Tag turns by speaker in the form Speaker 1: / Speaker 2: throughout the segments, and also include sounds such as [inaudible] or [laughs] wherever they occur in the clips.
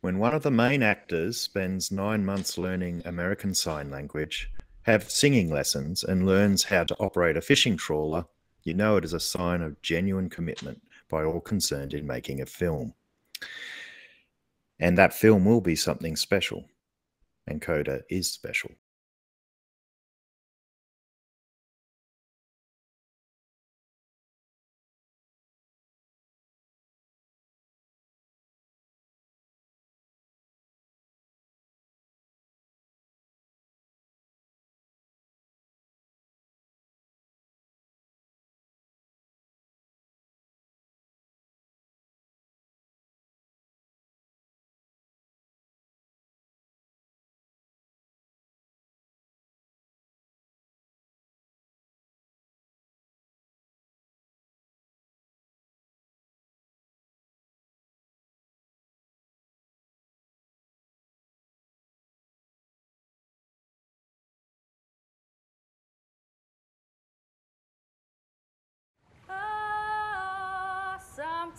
Speaker 1: when one of the main actors spends nine months learning American Sign Language, have singing lessons, and learns how to operate a fishing trawler, you know it is a sign of genuine commitment by all concerned in making a film. And that film will be something special. And Coda is special.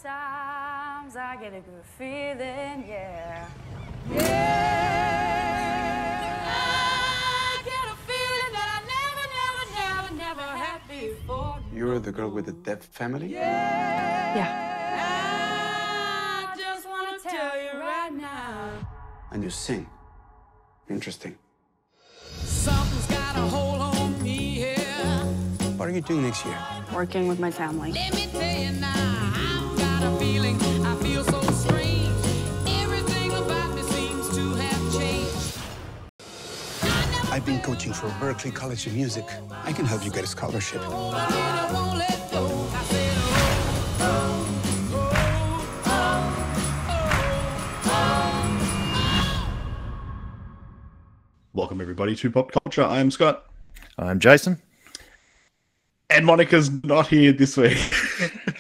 Speaker 2: Sometimes I get a good feeling, yeah. Yeah. I get a feeling that I never, never, never, never had before.
Speaker 3: You're the girl with the deaf family?
Speaker 2: Yeah. I just wanna tell you right now.
Speaker 3: And you sing. Interesting.
Speaker 4: Something's got a hold on me here.
Speaker 3: What are you doing next year?
Speaker 5: Working with my family.
Speaker 4: Let me tell you now, I've got a feeling I feel so strange. Everything about me seems to have changed.
Speaker 3: I've been coaching for Berklee College of Music. I can help you get a scholarship.
Speaker 4: But I won't let go. I said,
Speaker 6: Welcome everybody to Pop Culture. I am Scott,
Speaker 1: I'm Jason.
Speaker 6: and Monica's not here this week. [laughs]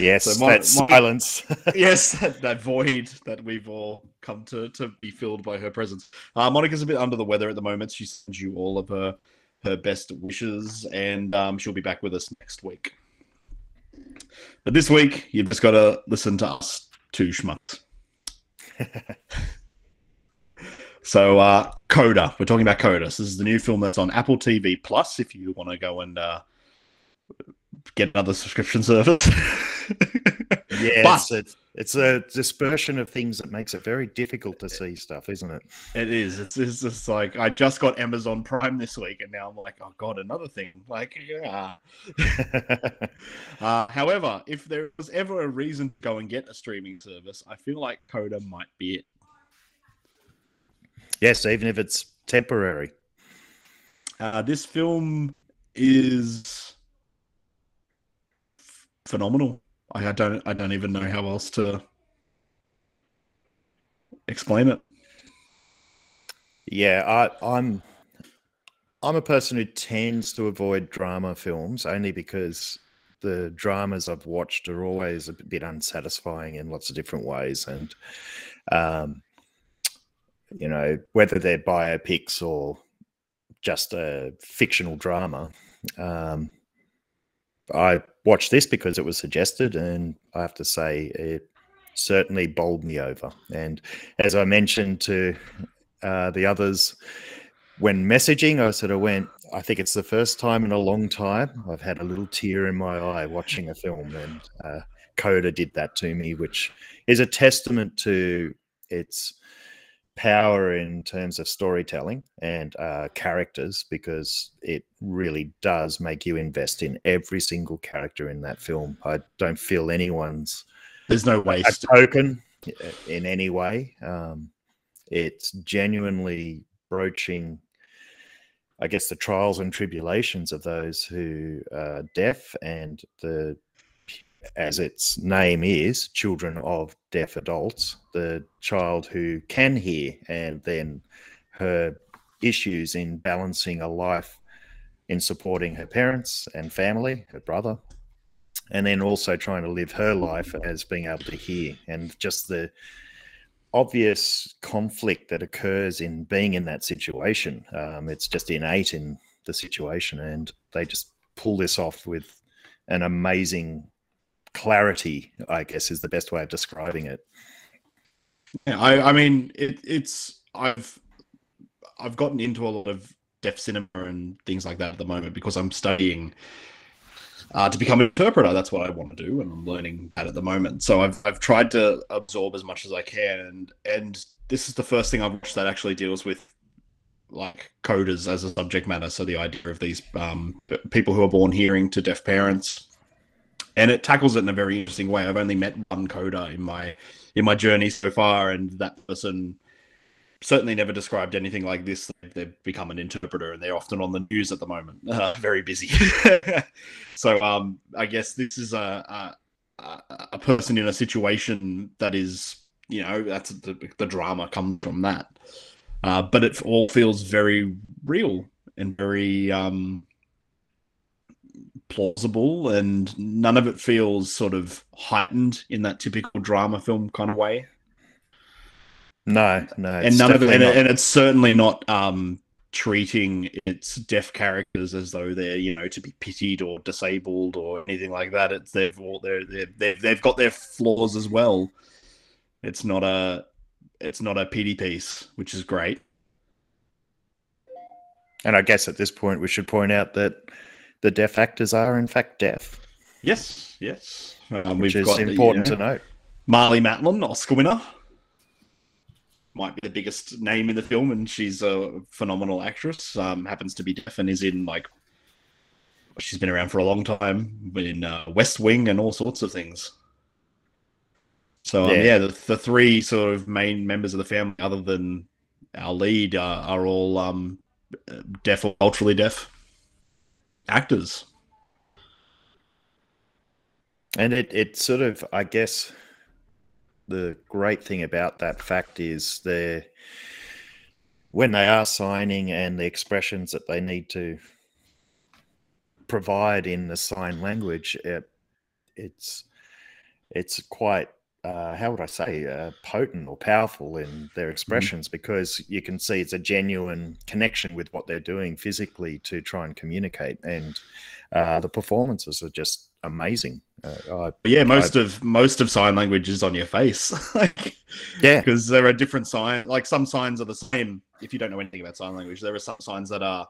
Speaker 1: Yes,
Speaker 6: So Mon-
Speaker 1: that silence. [laughs]
Speaker 6: yes, that, that void that we've all come to to be filled by her presence. Uh, Monica's a bit under the weather at the moment. She sends you all of her her best wishes, and um, she'll be back with us next week. But this week, you've just got to listen to us two schmucks. [laughs] so, uh, Coda. We're talking about Coda. So this is the new film that's on Apple TV Plus. If you want to go and uh, get another subscription service. [laughs]
Speaker 1: yeah,
Speaker 6: But-
Speaker 1: it's, a, it's a dispersion of things that makes it very difficult to see stuff, isn't it?
Speaker 6: It is. It's, it's just like I just got Amazon Prime this week, and now I'm like, oh god, another thing. Like, yeah. [laughs] uh, however, if there was ever a reason to go and get a streaming service, I feel like Coda might be it.
Speaker 1: yes, even if it's temporary.
Speaker 6: Uh, this film is phenomenal. I, don't. I don't even know how else to explain it.
Speaker 1: Yeah, I, I'm I'm a person who tends to avoid drama films only because the dramas I've watched are always a bit unsatisfying in lots of different ways, and um, you know whether they're biopics or just a fictional drama. Um, I watched this because it was suggested, and I have to say it certainly bowled me over. And as I mentioned to uh, the others when messaging, I sort of went, I think it's the first time in a long time I've had a little tear in my eye watching a film. And uh, Coda did that to me, which is a testament to its power in terms of storytelling and uh, characters because it really does make you invest in every single character in that film. I don't feel anyone's
Speaker 6: There's no
Speaker 1: a
Speaker 6: waste.
Speaker 1: token in any way. Um, it's genuinely broaching, I guess, the trials and tribulations of those who are deaf and the, as its name is, children of deaf adults, the child who can hear, and then her issues in balancing a life in supporting her parents and family, her brother, and then also trying to live her life as being able to hear. And just the obvious conflict that occurs in being in that situation um, it's just innate in the situation and they just pull this off with an amazing clarity i guess is the best way of describing it
Speaker 6: Yeah, I, I mean, it, it's I've I've gotten into a lot of deaf cinema and things like that at the moment because I'm studying uh, to become an interpreter. That's what I want to do, and I'm learning that at the moment. So I've I've tried to absorb as much as I can, and and this is the first thing I've watched that actually deals with like CODAs as a subject matter. So the idea of these um, people who are born hearing to deaf parents, and it tackles it in a very interesting way. I've only met one CODA in my in my journey so far, and that person certainly never described anything like this. They've become an interpreter, and they're often on the news at the moment. [laughs] Uh, very busy. [laughs] so um, I guess this is a, a a- person in a situation that is, you know, that's the, the drama comes from that. Uh, but it all feels very real and very um, plausible, and none of it feels sort of heightened in that typical drama film kind of way
Speaker 1: No, no,
Speaker 6: and none of it, and,
Speaker 1: not.
Speaker 6: and it's certainly not um, treating its deaf characters as though they're you know to be pitied or disabled or anything like that. It's they've all they're, they're, they've they've got their flaws as well. It's not a it's not a pity piece, which is great.
Speaker 1: And I guess at this point we should point out that the deaf actors are in fact deaf,
Speaker 6: Yes, yes. Um,
Speaker 1: which
Speaker 6: we've
Speaker 1: is
Speaker 6: got the,
Speaker 1: important to note.
Speaker 6: Marlee Matlin, Oscar winner. Might be the biggest name in the film, and she's a phenomenal actress. Um, happens to be deaf and is in like she's been around for a long time in uh, West Wing and all sorts of things. So um,
Speaker 1: Yeah.
Speaker 6: yeah, the, the three sort of main members of the family, other than our lead, uh, are all um, deaf or culturally deaf actors.
Speaker 1: And it, it sort of, I guess, the great thing about that fact is the when they are signing and the expressions that they need to provide in the sign language, it, it's it's quite uh, how would I say uh, potent or powerful in their expressions because you can see it's a genuine connection with what they're doing physically to try and communicate, and uh, the performances are just amazing. Uh, I,
Speaker 6: But yeah, most of most of sign language is on your face. [laughs] like
Speaker 1: yeah,
Speaker 6: because there are different signs like some signs are the same if you don't know anything about sign language there are some signs that are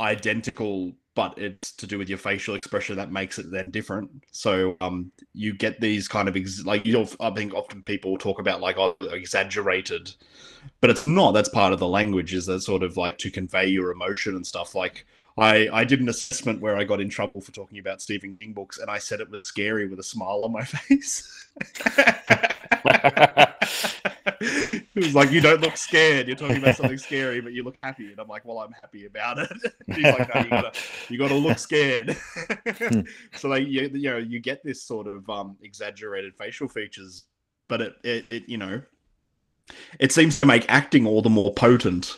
Speaker 6: identical but it's to do with your facial expression that makes it then different. So um you get these kind of ex- like you know i think often people talk about like oh, exaggerated but it's not. That's part of the language is that sort of like to convey your emotion and stuff. Like I, I did an assessment where I got in trouble for talking about Stephen King books, and I said it was scary with a smile on my [laughs] face. [laughs] [laughs] it was like you don't look scared. You're talking about [laughs] something scary, but you look happy, and I'm like, well, I'm happy about it. [laughs] He's like, no, you gotta, you gotta look scared. [laughs] so like, you, you know, you get this sort of um, exaggerated facial features, but it, it, it, you know, it seems to make acting all the more potent.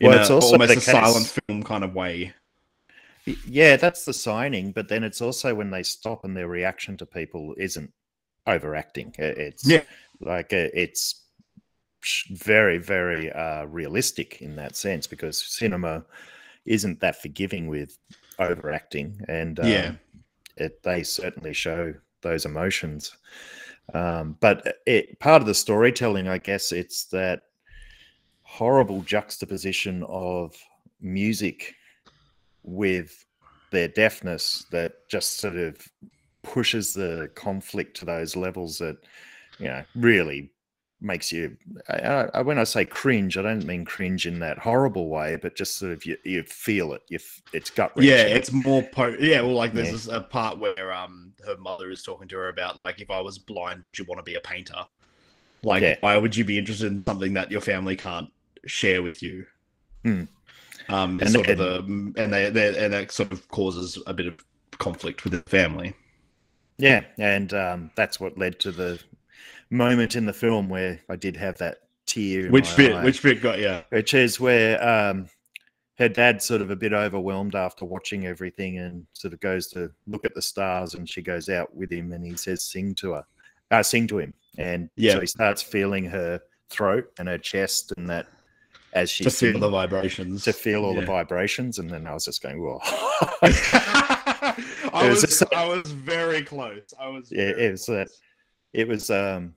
Speaker 1: Well,
Speaker 6: a,
Speaker 1: it's also
Speaker 6: almost a silent film kind of way.
Speaker 1: Yeah, that's the signing, but then it's also when they stop and their reaction to people isn't overacting. It's
Speaker 6: Yeah.
Speaker 1: like uh, it's very, very uh, realistic in that sense because cinema isn't that forgiving with overacting, and um,
Speaker 6: Yeah.
Speaker 1: it, they certainly show those emotions. Um, but it part of the storytelling, I guess, it's that horrible juxtaposition of music with their deafness that just sort of pushes the conflict to those levels that you know really makes you I, I, when i say cringe i don't mean cringe in that horrible way but just sort of you, you feel it you f- it's gut
Speaker 6: Yeah, it's more po- yeah. Well, like there's
Speaker 1: Yeah.
Speaker 6: this, a part where um her mother is talking to her about like if I was blind, would you want to be a painter? Like,
Speaker 1: Yeah.
Speaker 6: why would you be interested in something that your family can't share with you?
Speaker 1: Hmm.
Speaker 6: Um,
Speaker 1: And-
Speaker 6: sort of the and they, they and that sort of causes a bit of conflict with the family.
Speaker 1: Yeah, and um, that's what led to the moment in the film where I did have that tear.
Speaker 6: Which bit?
Speaker 1: eye,
Speaker 6: Which bit got yeah?
Speaker 1: which is where um, her dad's sort of a bit overwhelmed after watching everything, and sort of goes to look at the stars, and she goes out with him, and he says, "Sing to her, uh, sing to him," and
Speaker 6: Yeah.
Speaker 1: so he starts feeling her throat and her chest, and that as she
Speaker 6: To feel the vibrations.
Speaker 1: to feel all the vibrations, and then I was just going, "Whoa." [laughs] [laughs]
Speaker 6: I
Speaker 1: was
Speaker 6: was
Speaker 1: just-
Speaker 6: I was very close. I was
Speaker 1: Yeah, it was,
Speaker 6: close.
Speaker 1: It was um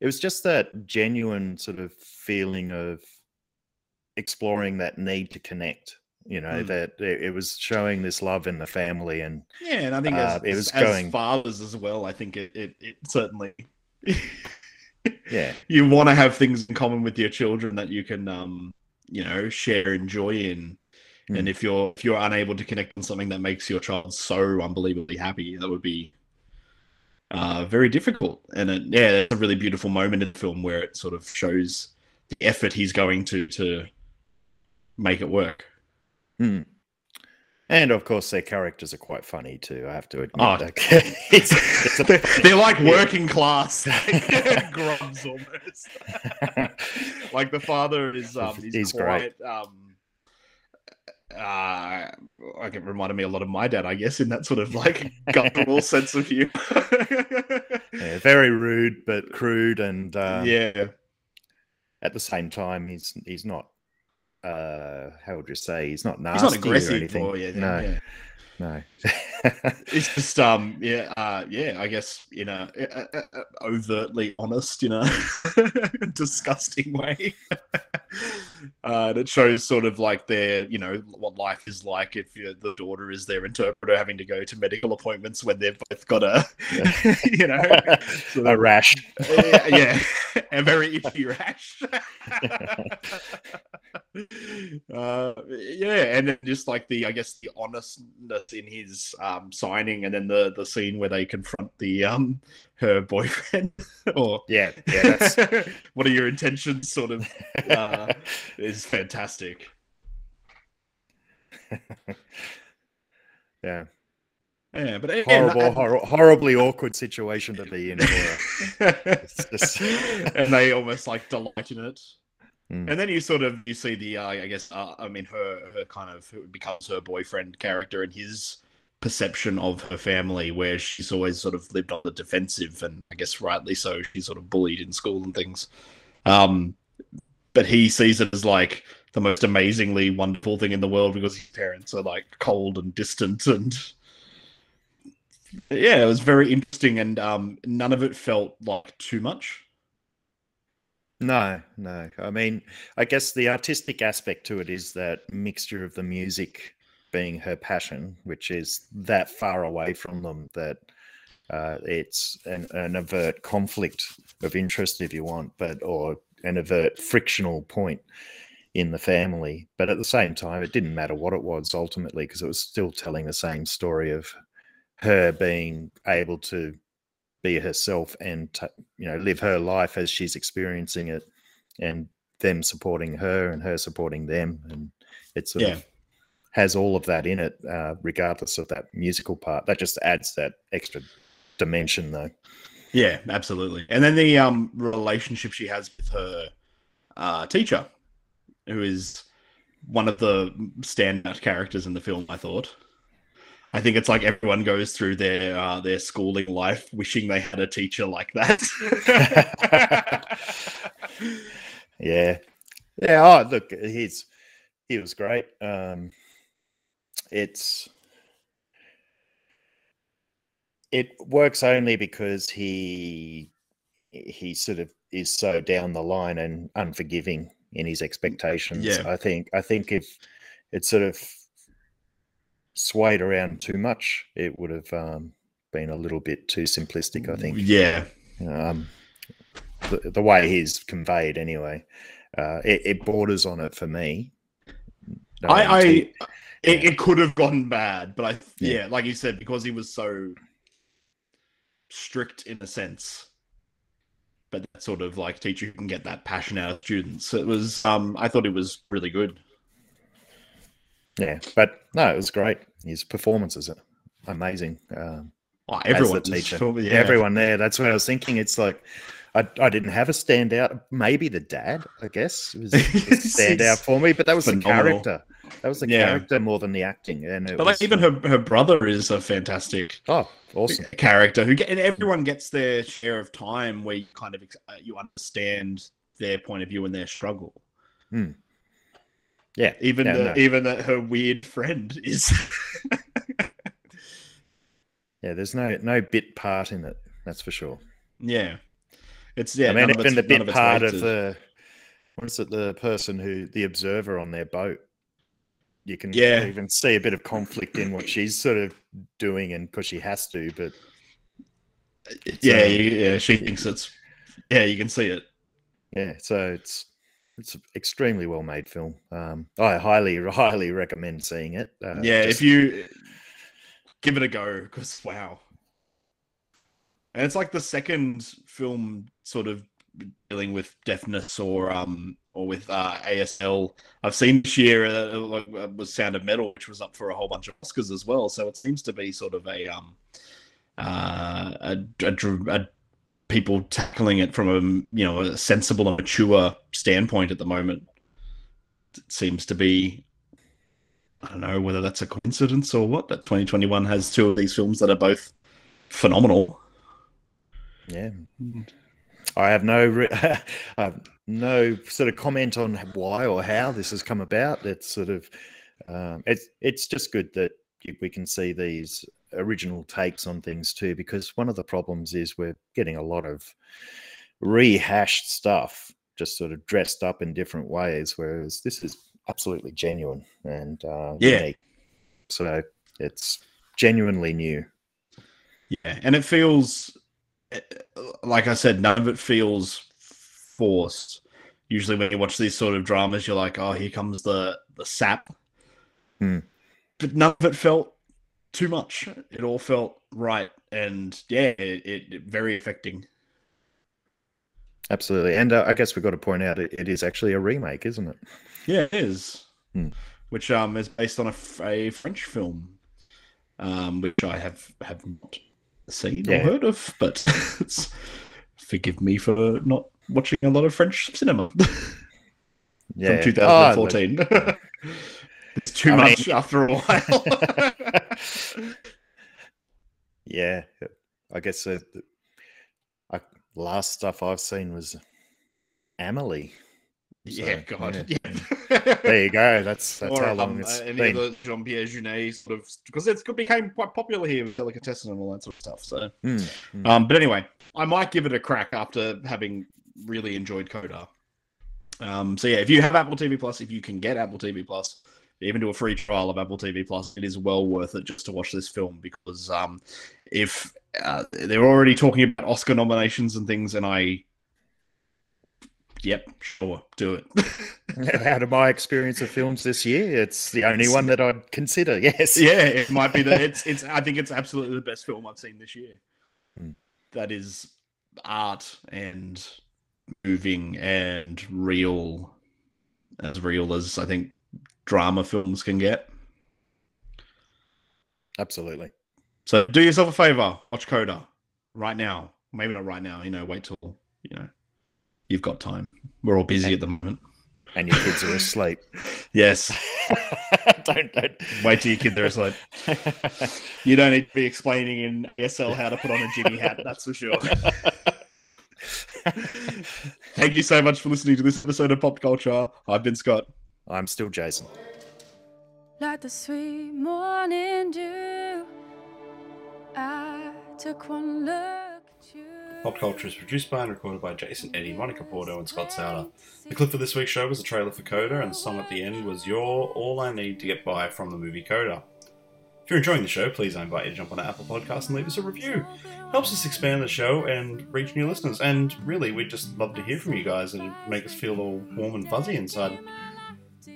Speaker 1: it was just that genuine sort of feeling of exploring that need to connect. You know
Speaker 6: Mm.
Speaker 1: that it, it was showing this love in the family, and
Speaker 6: Yeah, and I think
Speaker 1: Uh,
Speaker 6: as,
Speaker 1: it was going
Speaker 6: as
Speaker 1: going-
Speaker 6: fathers as well, I think it it, it certainly
Speaker 1: yeah, [laughs]
Speaker 6: you want to have things in common with your children that you can um you know share and joy in. And
Speaker 1: Mm.
Speaker 6: if you're if you're unable to connect on something that makes your child so unbelievably happy, that would be uh, very difficult. And it, yeah, it's a really beautiful moment in the film where it sort of shows the effort he's going to to make it work.
Speaker 1: Mm. And of course, their characters are quite funny too. I have to admit.
Speaker 6: Oh. [laughs]
Speaker 1: It's, it's a- [laughs]
Speaker 6: they're, they're like working class [laughs] like, grubs almost. like the father is um he's,
Speaker 1: He's
Speaker 6: quite
Speaker 1: great.
Speaker 6: um uh like it reminded me a lot of my dad, I guess, in that sort of like guttural [laughs] sense of humor. [laughs]
Speaker 1: yeah, very rude but crude, and um,
Speaker 6: yeah.
Speaker 1: at the same time, he's he's not. Uh, how would you say? He's not
Speaker 6: He's
Speaker 1: nasty
Speaker 6: not aggressive
Speaker 1: or anything.
Speaker 6: or yeah,
Speaker 1: no,
Speaker 6: yeah.
Speaker 1: no. [laughs] [laughs]
Speaker 6: It's just um yeah uh yeah I guess in a, a, a- a overtly honest you know [laughs] disgusting way. [laughs] uh, and it shows sort of like their you know what life is like if you the daughter is their interpreter having to go to medical appointments when they've both got a you know sort
Speaker 1: a rash.
Speaker 6: yeah, yeah, a very itchy rash. uh, yeah, and then just like the, I guess the honestness in his um, signing, and then the the scene where they confront the um her boyfriend, [laughs] or
Speaker 1: Yeah, yeah, that's [laughs]
Speaker 6: what are your intentions? Sort of uh, [laughs] is fantastic.
Speaker 1: yeah.
Speaker 6: Yeah, but again,
Speaker 1: Horrible, hor- horribly awkward situation to be in. For just-
Speaker 6: and they almost like delight in it.
Speaker 1: Mm.
Speaker 6: And then you sort of you see the uh, I guess uh, I mean her her kind of becomes her boyfriend character and his perception of her family where she's always sort of lived on the defensive and I guess rightly so she's sort of bullied in school and things. Um but he sees it as like the most amazingly wonderful thing in the world because his parents are like cold and distant and yeah, it was very interesting and um none of it felt like too much.
Speaker 1: No, no. I mean, I guess the artistic aspect to it is that mixture of the music being her passion, which is that far away from them that uh, it's an, an overt conflict of interest, if you want, but or an overt frictional point in the family. But at the same time, it didn't matter what it was ultimately because it was still telling the same story of her being able to be herself and you know live her life as she's experiencing it and them supporting her and her supporting them and it's
Speaker 6: Yeah.
Speaker 1: of has all of that in it uh, regardless of that musical part that just adds that extra dimension though
Speaker 6: Yeah, absolutely. And then the um relationship she has with her uh, teacher, who is one of the standout characters in the film. I thought. I think it's like everyone goes through their uh, their schooling life wishing they had a teacher like that. [laughs]
Speaker 1: yeah yeah oh look he's he was great um it's it works only because he he sort of is so down the line and unforgiving in his expectations.
Speaker 6: Yeah.
Speaker 1: i think i think if it sort of swayed around too much it would have um been a little bit too simplistic i think.
Speaker 6: Yeah,
Speaker 1: um, the, the way he's conveyed anyway. Uh, it, it borders on it for me. No,
Speaker 6: I, I it, it could have gone bad, but I
Speaker 1: Yeah.
Speaker 6: yeah, like you said, because he was so strict in a sense. But that sort of like teacher who can get that passion out of students. It was um I thought it was really good.
Speaker 1: yeah but no it was great his performances are amazing um,
Speaker 6: Oh,
Speaker 1: as the
Speaker 6: everyone
Speaker 1: teacher
Speaker 6: yeah.
Speaker 1: everyone there that's what i was thinking it's like I, I didn't have a standout maybe the dad i guess was, was a [laughs] standout for me but that was
Speaker 6: phenomenal.
Speaker 1: the character that was the
Speaker 6: Yeah.
Speaker 1: character more than the acting and
Speaker 6: But like even her her brother is a fantastic
Speaker 1: oh awesome
Speaker 6: character who get and everyone gets their share of time where you kind of uh, you understand their point of view and their struggle.
Speaker 1: yeah
Speaker 6: Even the,
Speaker 1: no.
Speaker 6: even that her weird friend is [laughs]
Speaker 1: yeah there's no no bit part in it that's for sure
Speaker 6: Yeah. It's yeah.
Speaker 1: I mean, even the bit part of the what is it? The person who the observer on their boat. You can
Speaker 6: Yeah.
Speaker 1: even see a bit of conflict in what she's sort of doing, and because she has to, but
Speaker 6: yeah,
Speaker 1: um,
Speaker 6: yeah, she thinks it's yeah. You can see it.
Speaker 1: yeah. So it's it's an extremely well made film. Um, I highly [laughs] highly recommend seeing it. Uh,
Speaker 6: yeah,
Speaker 1: just-
Speaker 6: if you give it a go, because wow, and it's like the second film sort of dealing with deafness or um or with uh, ASL. I've seen this year uh, was Sound of Metal, which was up for a whole bunch of Oscars as well. So it seems to be sort of a um uh a, a, a people tackling it from a you know a sensible and mature standpoint at the moment. It seems to be I don't know whether that's a coincidence or what, that 2021 has two of these films that are both phenomenal.
Speaker 1: Yeah. I have no re- [laughs] I have no sort of comment on why or how this has come about. It's sort of um, it's it's just good that we can see these original takes on things too, because one of the problems is we're getting a lot of rehashed stuff, just sort of dressed up in different ways, whereas this is absolutely genuine and uh,
Speaker 6: Yeah.
Speaker 1: unique. So it's genuinely new.
Speaker 6: Yeah, and it feels eh, like I said, none of it feels forced. Usually, when you watch these sort of dramas, you're like, "Oh, here comes the the sap,"
Speaker 1: Hmm.
Speaker 6: but none of it felt too much. It all felt right, and yeah, it, it very affecting.
Speaker 1: Absolutely. And uh, I guess we've got to point out it, it is actually a remake, isn't it?
Speaker 6: Yeah, it is.
Speaker 1: Hmm.
Speaker 6: Which um is based on a, a French film, um, which I have have not seen or heard of, but it's, [laughs] forgive me for not watching a lot of French cinema [laughs]
Speaker 1: Yeah.
Speaker 6: from
Speaker 1: Oh,
Speaker 6: 2014. [laughs] it's too
Speaker 1: I mean-
Speaker 6: much after a while. [laughs]
Speaker 1: yeah. I guess uh, the I, last stuff I've seen was Amelie.
Speaker 6: yeah, God.
Speaker 1: yeah.
Speaker 6: Yeah.
Speaker 1: There you go. That's that's
Speaker 6: or
Speaker 1: how long
Speaker 6: um,
Speaker 1: it's
Speaker 6: uh, any
Speaker 1: been.
Speaker 6: of the Jean Pierre Jeunet sort of because it's became quite popular here with delicatessen and all that sort of stuff. So
Speaker 1: Mm, mm.
Speaker 6: Um, but anyway, I might give it a crack after having really enjoyed Coda. Um, so yeah, if you have Apple TV Plus, if you can get Apple TV Plus, even do a free trial of Apple TV Plus, it is well worth it just to watch this film because um, if uh, they're already talking about Oscar nominations and things, and I, yep, sure, do it. [laughs]
Speaker 1: Out of my experience of films this year, it's the only one that I'd consider. Yes.
Speaker 6: yeah, it [laughs] might be that it's it's. I think it's absolutely the best film I've seen this year.
Speaker 1: Hmm.
Speaker 6: That is art and moving and real, as real as I think drama films can get.
Speaker 1: Absolutely.
Speaker 6: So do yourself a favor, watch Coda right now. Maybe not right now. You know, wait till you know you've got time. We're all busy at the moment.
Speaker 1: And your kids are asleep. [laughs]
Speaker 6: Yes, [laughs]
Speaker 1: don't don't.
Speaker 6: wait till your kids are asleep. [laughs] You don't need to be explaining in ASL how to put on a Jimmy hat. That's for sure. [laughs] Thank you so much for listening to this episode of Pop Culture. I've been Scott.
Speaker 1: I'm still Jason.
Speaker 2: like the sweet morning dew. I took one look at you.
Speaker 5: Pop Culture is produced by and recorded by Jason Eddy, Monica Porto, and Scott Souter. The clip for this week's show was a trailer for Coda, and the song at the end was You're All I Need to Get By from the movie Coda. If you're enjoying the show, please I invite you to jump on Apple Podcast and leave us a review. Helps us expand the show and reach new listeners. And really, we'd just love to hear from you guys and make us feel all warm and fuzzy inside.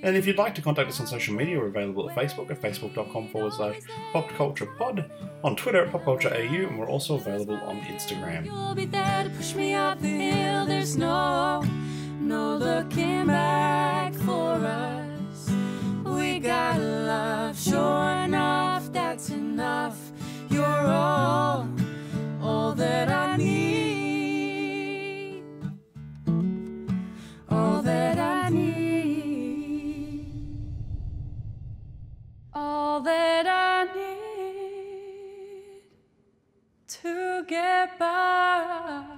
Speaker 5: And if you'd like to contact us on social media, we're available at Facebook at facebook.com forward slash popculturepod, on Twitter at popcultureau, and we're also available on Instagram.
Speaker 2: You'll be there to push me up the hill. There's no, no looking back for us. We got love, sure all, all that I need. All that I need. All that I need to get by.